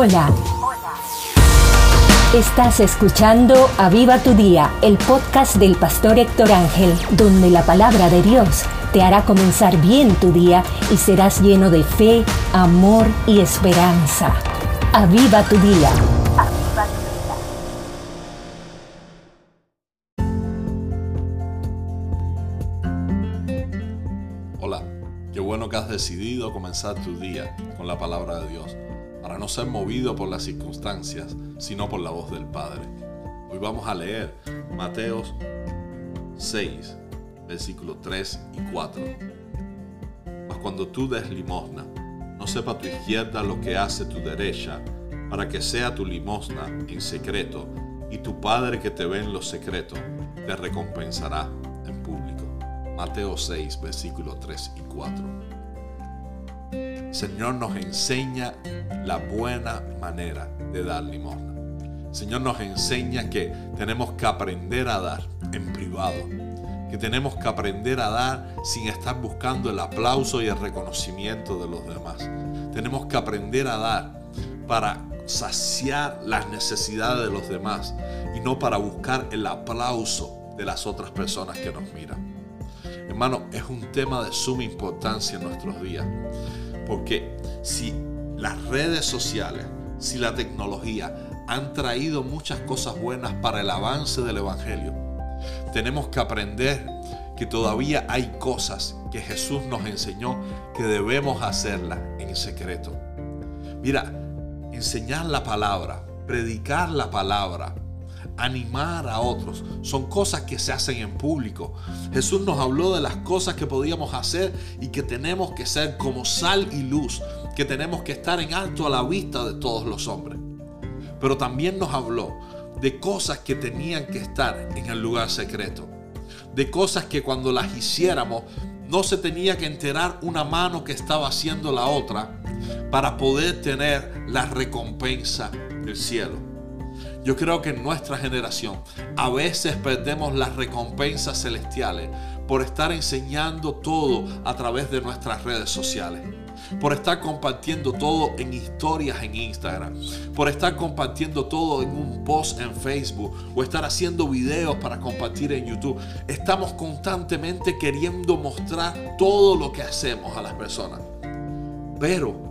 Hola. Estás escuchando Aviva tu Día, el podcast del pastor Héctor Ángel, donde la palabra de Dios te hará comenzar bien tu día y serás lleno de fe, amor y esperanza. Aviva tu Día. Hola, qué bueno que has decidido comenzar tu día con la palabra de Dios para no ser movido por las circunstancias, sino por la voz del Padre. Hoy vamos a leer Mateos 6, versículos 3 y 4. Mas cuando tú des limosna, no sepa tu izquierda lo que hace tu derecha, para que sea tu limosna en secreto, y tu Padre que te ve en lo secreto te recompensará en público. Mateo 6, versículos 3 y 4. Señor nos enseña la buena manera de dar limosna. Señor nos enseña que tenemos que aprender a dar en privado, que tenemos que aprender a dar sin estar buscando el aplauso y el reconocimiento de los demás. Tenemos que aprender a dar para saciar las necesidades de los demás y no para buscar el aplauso de las otras personas que nos miran. Hermano, es un tema de suma importancia en nuestros días. Porque si las redes sociales, si la tecnología han traído muchas cosas buenas para el avance del Evangelio, tenemos que aprender que todavía hay cosas que Jesús nos enseñó que debemos hacerlas en secreto. Mira, enseñar la palabra, predicar la palabra, animar a otros. Son cosas que se hacen en público. Jesús nos habló de las cosas que podíamos hacer y que tenemos que ser como sal y luz, que tenemos que estar en alto a la vista de todos los hombres. Pero también nos habló de cosas que tenían que estar en el lugar secreto. De cosas que cuando las hiciéramos no se tenía que enterar una mano que estaba haciendo la otra para poder tener la recompensa del cielo. Yo creo que en nuestra generación a veces perdemos las recompensas celestiales por estar enseñando todo a través de nuestras redes sociales por estar compartiendo todo en historias en Instagram, por estar compartiendo todo en un post en Facebook o estar haciendo videos para compartir en YouTube. Estamos constantemente queriendo mostrar todo lo que hacemos a las personas. Pero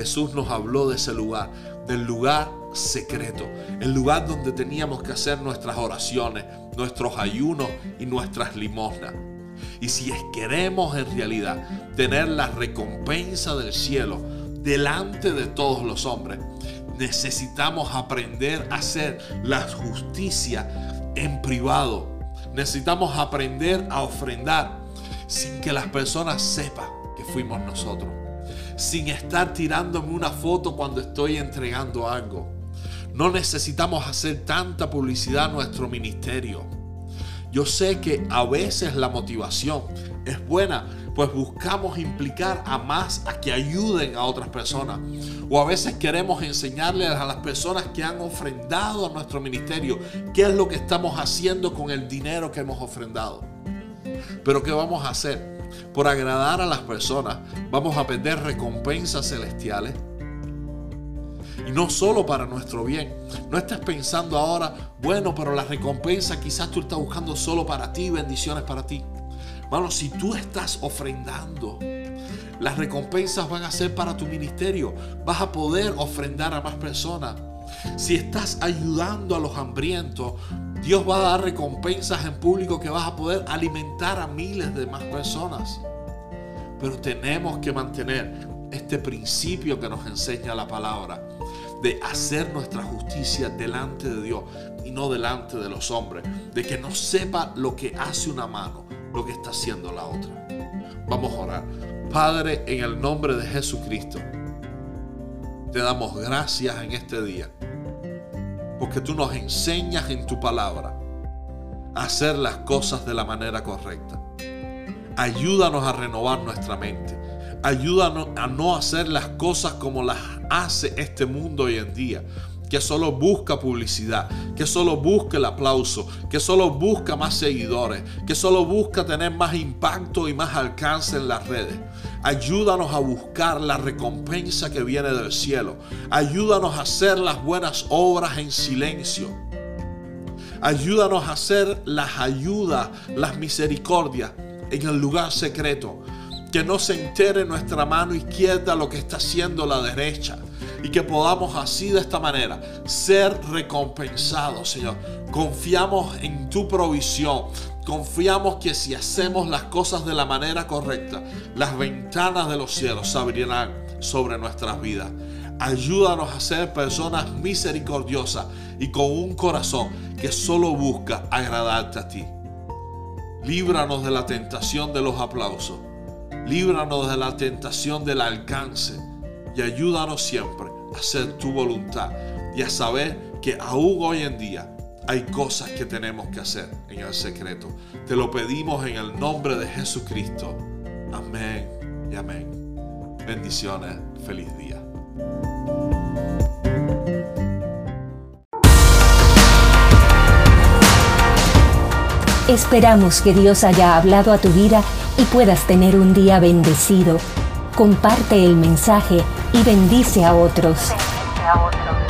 Jesús nos habló de ese lugar, del lugar secreto, el lugar donde teníamos que hacer nuestras oraciones, nuestros ayunos y nuestras limosnas. Y si queremos en realidad tener la recompensa del cielo delante de todos los hombres, necesitamos aprender a hacer la justicia en privado. Necesitamos aprender a ofrendar sin que las personas sepan que fuimos nosotros. Sin estar tirándome una foto cuando estoy entregando algo no necesitamos hacer tanta publicidad a nuestro ministerio. Yo sé que a veces la motivación es buena, pues buscamos implicar a más a que ayuden a otras personas. O a veces queremos enseñarles a las personas que han ofrendado a nuestro ministerio qué es lo que estamos haciendo con el dinero que hemos ofrendado. Pero ¿qué vamos a hacer? Por agradar a las personas, vamos a perder recompensas celestiales y no solo para nuestro bien. No estés pensando ahora, bueno, pero la recompensa quizás tú estás buscando solo para ti, bendiciones para ti. Bueno, si tú estás ofrendando, las recompensas van a ser para tu ministerio. Vas a poder ofrendar a más personas. Si estás ayudando a los hambrientos, Dios va a dar recompensas en público que vas a poder alimentar a miles de más personas. Pero tenemos que mantener este principio que nos enseña la palabra de hacer nuestra justicia delante de Dios y no delante de los hombres, de que no sepa lo que hace una mano, lo que está haciendo la otra. Vamos a orar. Padre, en el nombre de Jesucristo, te damos gracias en este día, porque tú nos enseñas en tu palabra a hacer las cosas de la manera correcta. Ayúdanos a renovar nuestra mente Ayúdanos a no hacer las cosas como las hace este mundo hoy en día, que solo busca publicidad, que solo busca el aplauso, que solo busca más seguidores, que solo busca tener más impacto y más alcance en las redes. Ayúdanos a buscar la recompensa que viene del cielo. Ayúdanos a hacer las buenas obras en silencio. Ayúdanos a hacer las ayudas, las misericordias en el lugar secreto. Que no se entere nuestra mano izquierda lo que está haciendo la derecha y que podamos así de esta manera ser recompensados, Señor. Confiamos en tu provisión. Confiamos que si hacemos las cosas de la manera correcta, las ventanas de los cielos se abrirán sobre nuestras vidas. Ayúdanos a ser personas misericordiosas y con un corazón que solo busca agradarte a ti. Líbranos de la tentación de los aplausos. Líbranos de la tentación del alcance y ayúdanos siempre hacer tu voluntad y a saber que aún hoy en día hay cosas que tenemos que hacer en el secreto. Te lo pedimos en el nombre de Jesucristo. Amén y amén. Bendiciones. Feliz día. Esperamos que Dios haya hablado a tu vida y puedas tener un día bendecido comparte el mensaje y bendice a otros. Bendice a otros.